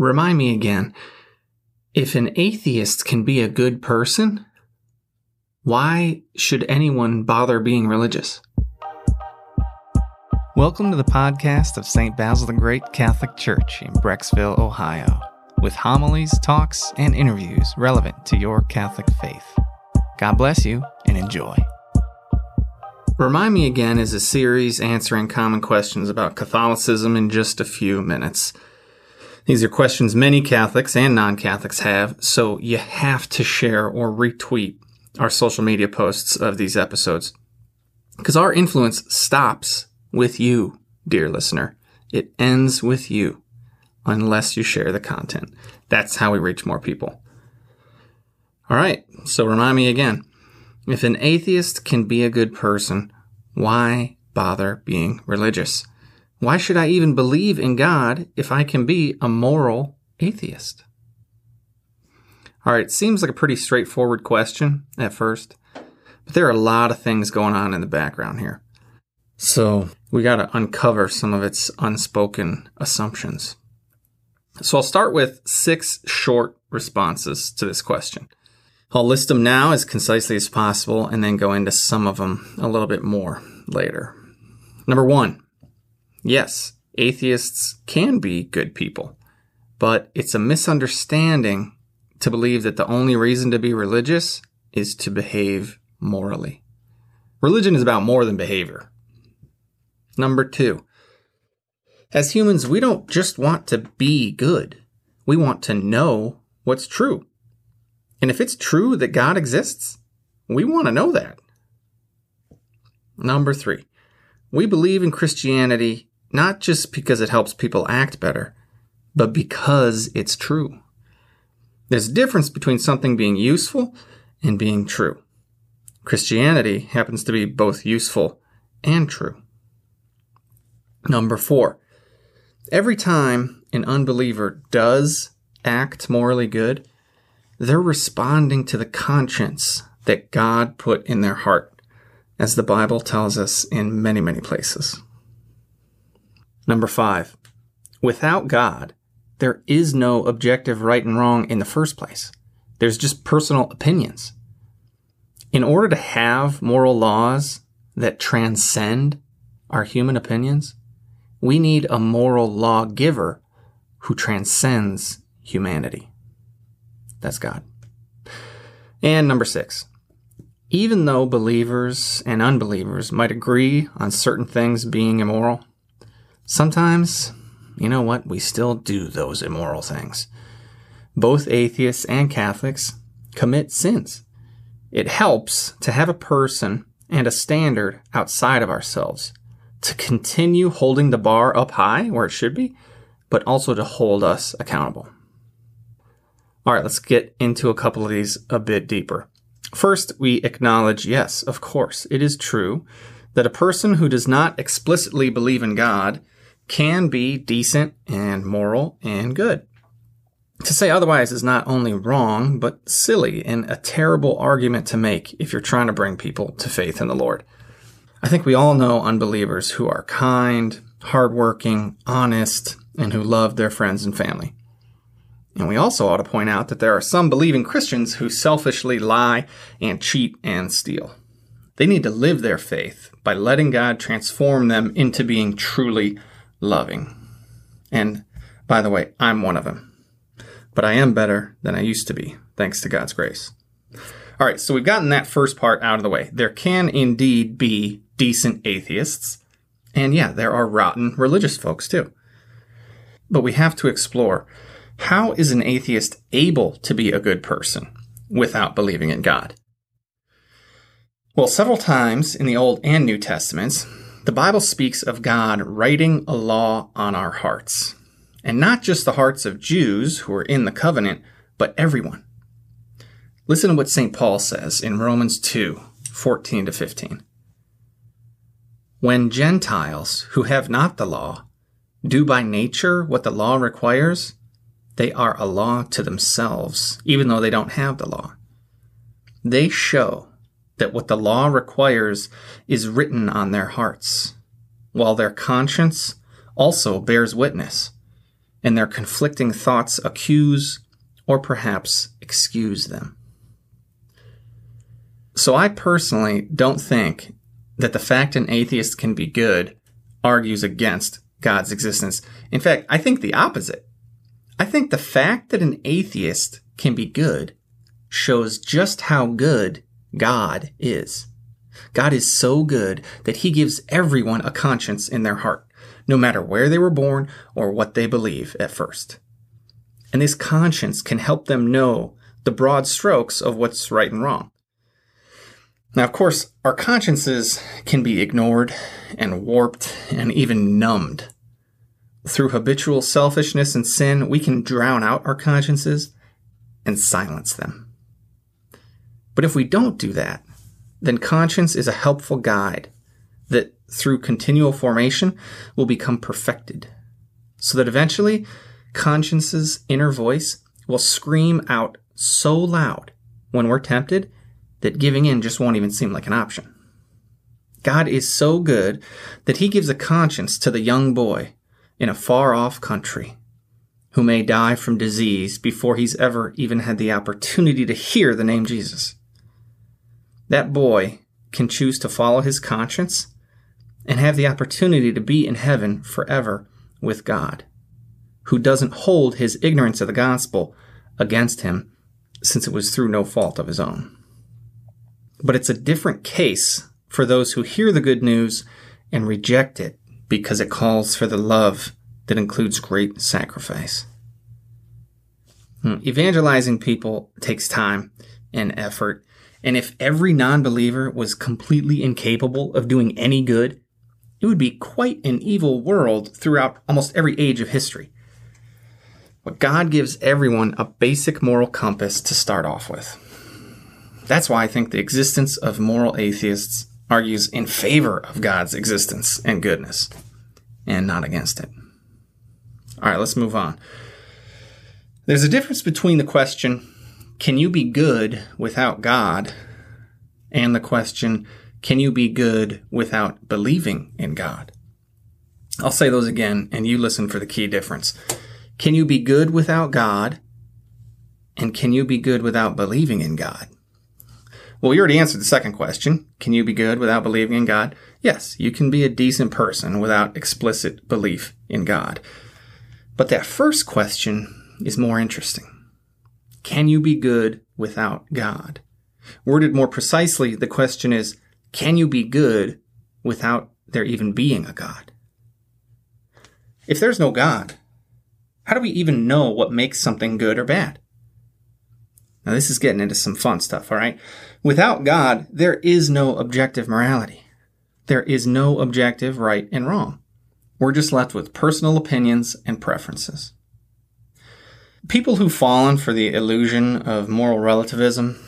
Remind me again if an atheist can be a good person, why should anyone bother being religious? Welcome to the podcast of St. Basil the Great Catholic Church in Brecksville, Ohio, with homilies, talks, and interviews relevant to your Catholic faith. God bless you and enjoy. Remind Me Again is a series answering common questions about Catholicism in just a few minutes. These are questions many Catholics and non Catholics have, so you have to share or retweet our social media posts of these episodes. Because our influence stops with you, dear listener. It ends with you unless you share the content. That's how we reach more people. All right, so remind me again if an atheist can be a good person, why bother being religious? Why should I even believe in God if I can be a moral atheist? All right, seems like a pretty straightforward question at first, but there are a lot of things going on in the background here. So we got to uncover some of its unspoken assumptions. So I'll start with six short responses to this question. I'll list them now as concisely as possible and then go into some of them a little bit more later. Number one, yes, atheists can be good people, but it's a misunderstanding to believe that the only reason to be religious is to behave morally. Religion is about more than behavior. Number two, as humans, we don't just want to be good. We want to know what's true. And if it's true that God exists, we want to know that. Number three, we believe in Christianity not just because it helps people act better, but because it's true. There's a difference between something being useful and being true. Christianity happens to be both useful and true. Number four, every time an unbeliever does act morally good, they're responding to the conscience that God put in their heart, as the Bible tells us in many, many places. Number five, without God, there is no objective right and wrong in the first place. There's just personal opinions. In order to have moral laws that transcend our human opinions, we need a moral lawgiver who transcends humanity. That's God. And number six, even though believers and unbelievers might agree on certain things being immoral, sometimes, you know what, we still do those immoral things. Both atheists and Catholics commit sins. It helps to have a person and a standard outside of ourselves to continue holding the bar up high where it should be, but also to hold us accountable. All right, let's get into a couple of these a bit deeper. First, we acknowledge yes, of course, it is true that a person who does not explicitly believe in God can be decent and moral and good. To say otherwise is not only wrong, but silly and a terrible argument to make if you're trying to bring people to faith in the Lord. I think we all know unbelievers who are kind, hardworking, honest, and who love their friends and family. And we also ought to point out that there are some believing Christians who selfishly lie and cheat and steal. They need to live their faith by letting God transform them into being truly loving. And by the way, I'm one of them. But I am better than I used to be, thanks to God's grace. All right, so we've gotten that first part out of the way. There can indeed be decent atheists. And yeah, there are rotten religious folks too. But we have to explore how is an atheist able to be a good person without believing in God? Well, several times in the Old and New Testaments, the Bible speaks of God writing a law on our hearts. And not just the hearts of Jews who are in the covenant, but everyone. Listen to what St. Paul says in Romans 2 14 to 15. When Gentiles who have not the law do by nature what the law requires, they are a law to themselves, even though they don't have the law. They show that what the law requires is written on their hearts, while their conscience also bears witness, and their conflicting thoughts accuse or perhaps excuse them. So I personally don't think that the fact an atheist can be good argues against God's existence. In fact, I think the opposite. I think the fact that an atheist can be good shows just how good God is. God is so good that he gives everyone a conscience in their heart, no matter where they were born or what they believe at first. And this conscience can help them know the broad strokes of what's right and wrong. Now, of course, our consciences can be ignored and warped and even numbed. Through habitual selfishness and sin, we can drown out our consciences and silence them. But if we don't do that, then conscience is a helpful guide that through continual formation will become perfected, so that eventually conscience's inner voice will scream out so loud when we're tempted that giving in just won't even seem like an option. God is so good that he gives a conscience to the young boy in a far off country who may die from disease before he's ever even had the opportunity to hear the name Jesus. That boy can choose to follow his conscience and have the opportunity to be in heaven forever with God, who doesn't hold his ignorance of the gospel against him since it was through no fault of his own. But it's a different case for those who hear the good news and reject it because it calls for the love that includes great sacrifice. Hmm, evangelizing people takes time and effort, and if every non believer was completely incapable of doing any good, it would be quite an evil world throughout almost every age of history. But God gives everyone a basic moral compass to start off with. That's why I think the existence of moral atheists argues in favor of God's existence and goodness, and not against it. All right, let's move on. There's a difference between the question, can you be good without God, and the question, can you be good without believing in God? I'll say those again, and you listen for the key difference. Can you be good without God? And can you be good without believing in God? Well, you already answered the second question. Can you be good without believing in God? Yes, you can be a decent person without explicit belief in God. But that first question is more interesting. Can you be good without God? Worded more precisely, the question is, can you be good without there even being a God? If there's no God, how do we even know what makes something good or bad? Now, this is getting into some fun stuff, all right? Without God, there is no objective morality. There is no objective right and wrong. We're just left with personal opinions and preferences. People who've fallen for the illusion of moral relativism,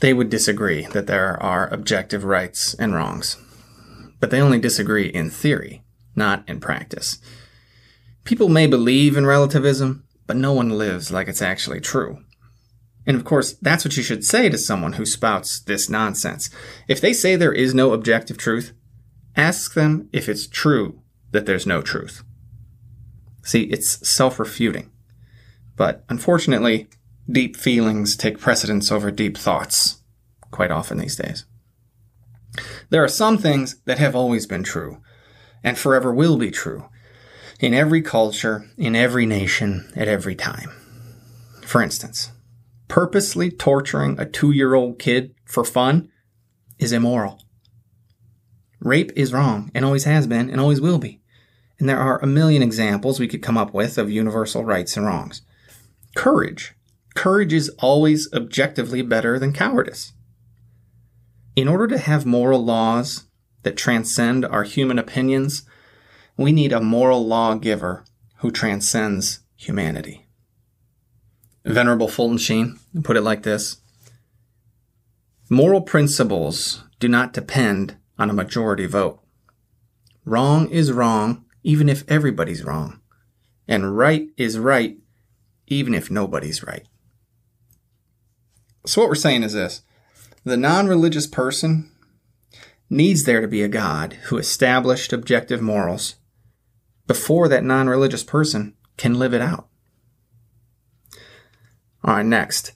they would disagree that there are objective rights and wrongs. But they only disagree in theory, not in practice. People may believe in relativism, but no one lives like it's actually true. And of course, that's what you should say to someone who spouts this nonsense. If they say there is no objective truth, ask them if it's true that there's no truth. See, it's self refuting. But unfortunately, deep feelings take precedence over deep thoughts quite often these days. There are some things that have always been true and forever will be true in every culture, in every nation, at every time. For instance, purposely torturing a two year old kid for fun is immoral. Rape is wrong and always has been and always will be. And there are a million examples we could come up with of universal rights and wrongs. Courage. Courage is always objectively better than cowardice. In order to have moral laws that transcend our human opinions, we need a moral lawgiver who transcends humanity. Venerable Fulton Sheen put it like this Moral principles do not depend on a majority vote. Wrong is wrong, even if everybody's wrong. And right is right, even if nobody's right. So, what we're saying is this the non religious person needs there to be a God who established objective morals before that non religious person can live it out. All right, next.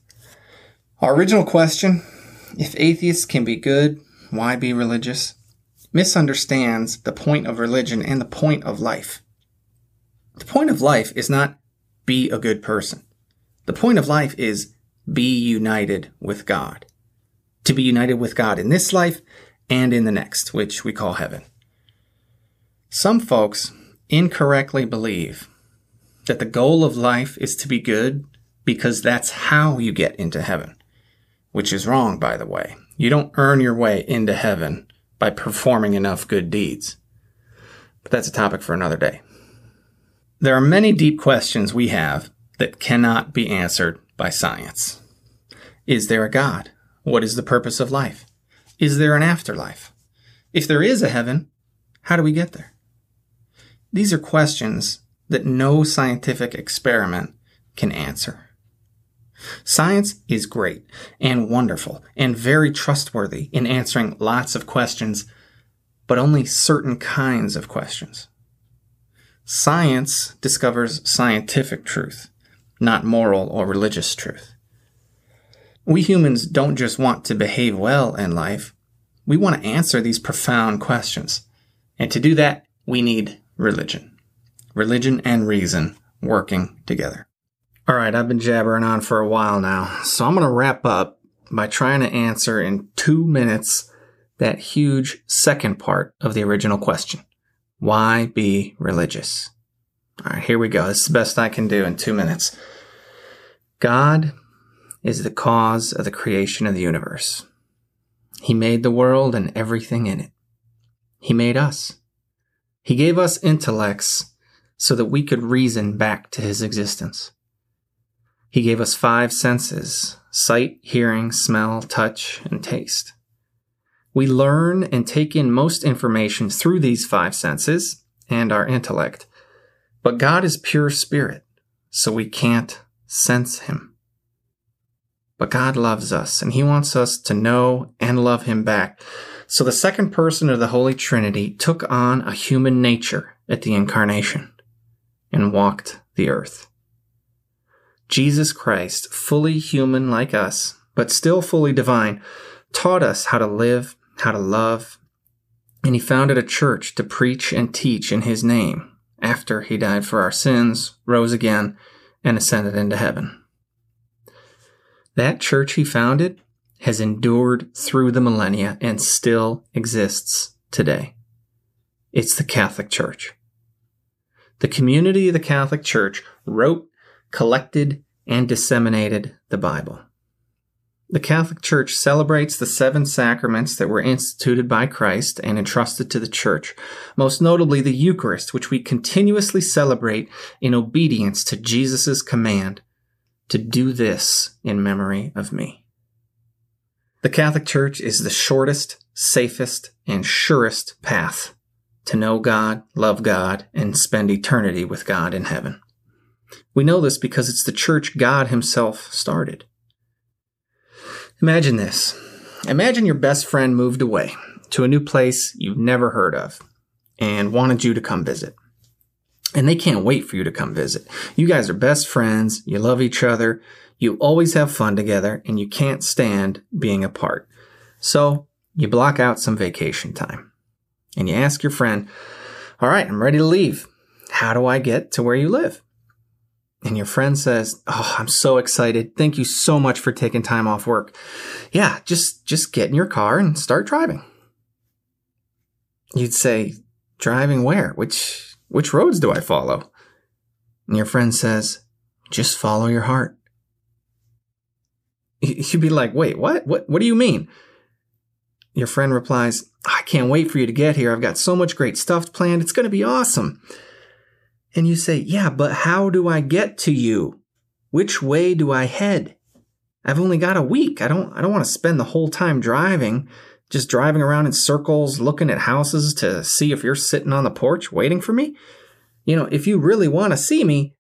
Our original question if atheists can be good, why be religious? misunderstands the point of religion and the point of life. The point of life is not be a good person. The point of life is be united with God. To be united with God in this life and in the next, which we call heaven. Some folks incorrectly believe that the goal of life is to be good because that's how you get into heaven, which is wrong, by the way. You don't earn your way into heaven by performing enough good deeds. But that's a topic for another day. There are many deep questions we have that cannot be answered by science. Is there a God? What is the purpose of life? Is there an afterlife? If there is a heaven, how do we get there? These are questions that no scientific experiment can answer. Science is great and wonderful and very trustworthy in answering lots of questions, but only certain kinds of questions. Science discovers scientific truth, not moral or religious truth. We humans don't just want to behave well in life, we want to answer these profound questions. And to do that, we need religion. Religion and reason working together. All right, I've been jabbering on for a while now, so I'm going to wrap up by trying to answer in two minutes that huge second part of the original question. Why be religious? All right, here we go. This is the best I can do in two minutes. God is the cause of the creation of the universe. He made the world and everything in it. He made us. He gave us intellects so that we could reason back to his existence. He gave us five senses sight, hearing, smell, touch, and taste. We learn and take in most information through these five senses and our intellect. But God is pure spirit, so we can't sense him. But God loves us, and he wants us to know and love him back. So the second person of the Holy Trinity took on a human nature at the incarnation and walked the earth. Jesus Christ, fully human like us, but still fully divine, taught us how to live, how to love, and he founded a church to preach and teach in his name after he died for our sins, rose again, and ascended into heaven. That church he founded has endured through the millennia and still exists today. It's the Catholic Church. The community of the Catholic Church wrote collected, and disseminated the Bible. The Catholic Church celebrates the seven sacraments that were instituted by Christ and entrusted to the Church, most notably the Eucharist, which we continuously celebrate in obedience to Jesus' command to do this in memory of me. The Catholic Church is the shortest, safest, and surest path to know God, love God, and spend eternity with God in heaven. We know this because it's the church God Himself started. Imagine this. Imagine your best friend moved away to a new place you've never heard of and wanted you to come visit. And they can't wait for you to come visit. You guys are best friends, you love each other, you always have fun together, and you can't stand being apart. So you block out some vacation time. And you ask your friend, All right, I'm ready to leave. How do I get to where you live? And your friend says, "Oh, I'm so excited. Thank you so much for taking time off work." Yeah, just just get in your car and start driving. You'd say, "Driving where? Which which roads do I follow?" And your friend says, "Just follow your heart." You'd be like, "Wait, what? What what do you mean?" Your friend replies, "I can't wait for you to get here. I've got so much great stuff planned. It's going to be awesome." And you say, yeah, but how do I get to you? Which way do I head? I've only got a week. I don't, I don't want to spend the whole time driving, just driving around in circles, looking at houses to see if you're sitting on the porch waiting for me. You know, if you really want to see me,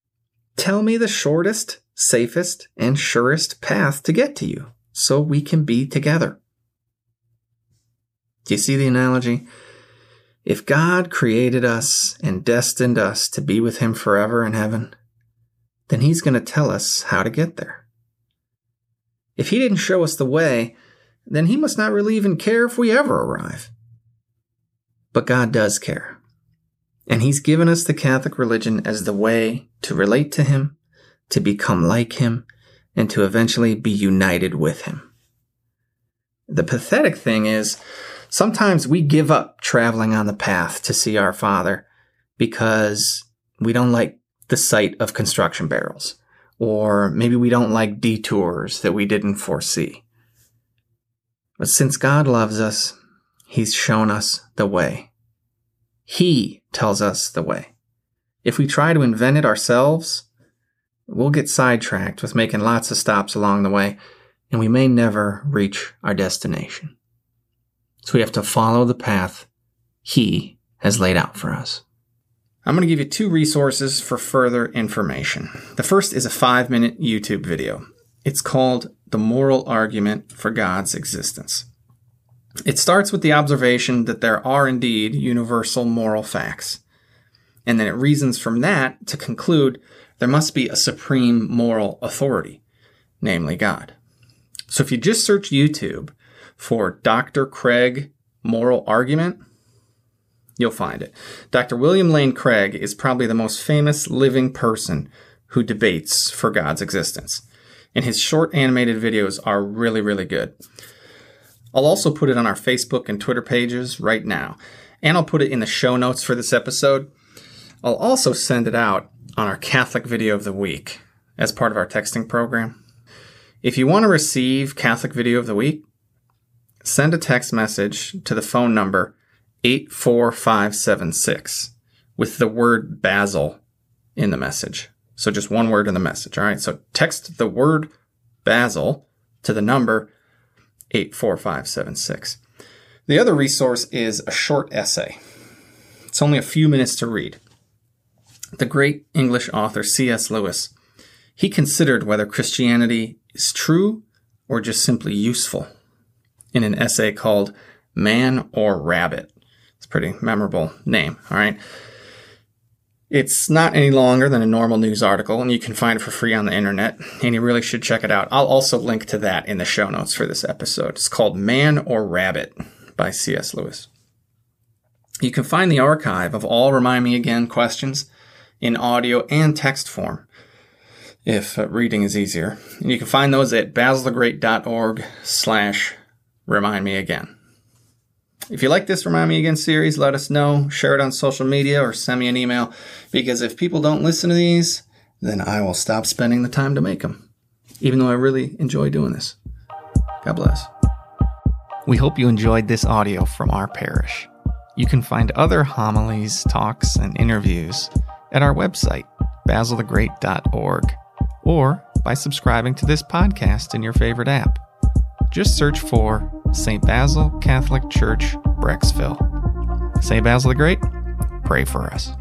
tell me the shortest, safest, and surest path to get to you so we can be together. Do you see the analogy? If God created us and destined us to be with Him forever in heaven, then He's going to tell us how to get there. If He didn't show us the way, then He must not really even care if we ever arrive. But God does care. And He's given us the Catholic religion as the way to relate to Him, to become like Him, and to eventually be united with Him. The pathetic thing is, sometimes we give up traveling on the path to see our Father because we don't like the sight of construction barrels, or maybe we don't like detours that we didn't foresee. But since God loves us, He's shown us the way. He tells us the way. If we try to invent it ourselves, we'll get sidetracked with making lots of stops along the way, and we may never reach our destination. So we have to follow the path He has laid out for us. I'm going to give you two resources for further information. The first is a five minute YouTube video. It's called The Moral Argument for God's Existence. It starts with the observation that there are indeed universal moral facts. And then it reasons from that to conclude there must be a supreme moral authority, namely God. So if you just search YouTube for Dr. Craig Moral Argument, you'll find it. Dr. William Lane Craig is probably the most famous living person who debates for God's existence. And his short animated videos are really, really good. I'll also put it on our Facebook and Twitter pages right now. And I'll put it in the show notes for this episode. I'll also send it out on our Catholic Video of the Week as part of our texting program. If you want to receive Catholic Video of the Week, send a text message to the phone number 84576 with the word Basil in the message. So just one word in the message. All right. So text the word Basil to the number 84576. The other resource is a short essay. It's only a few minutes to read. The great English author C.S. Lewis, he considered whether Christianity is true or just simply useful in an essay called Man or Rabbit. It's a pretty memorable name, all right? It's not any longer than a normal news article, and you can find it for free on the internet, and you really should check it out. I'll also link to that in the show notes for this episode. It's called Man or Rabbit by C.S. Lewis. You can find the archive of all Remind Me Again questions in audio and text form, if uh, reading is easier. And you can find those at basilthegreat.org slash remind me again. If you like this Remind Me Again series, let us know, share it on social media, or send me an email. Because if people don't listen to these, then I will stop spending the time to make them, even though I really enjoy doing this. God bless. We hope you enjoyed this audio from our parish. You can find other homilies, talks, and interviews at our website, basilthegreat.org, or by subscribing to this podcast in your favorite app. Just search for St. Basil Catholic Church, Brecksville. St. Basil the Great, pray for us.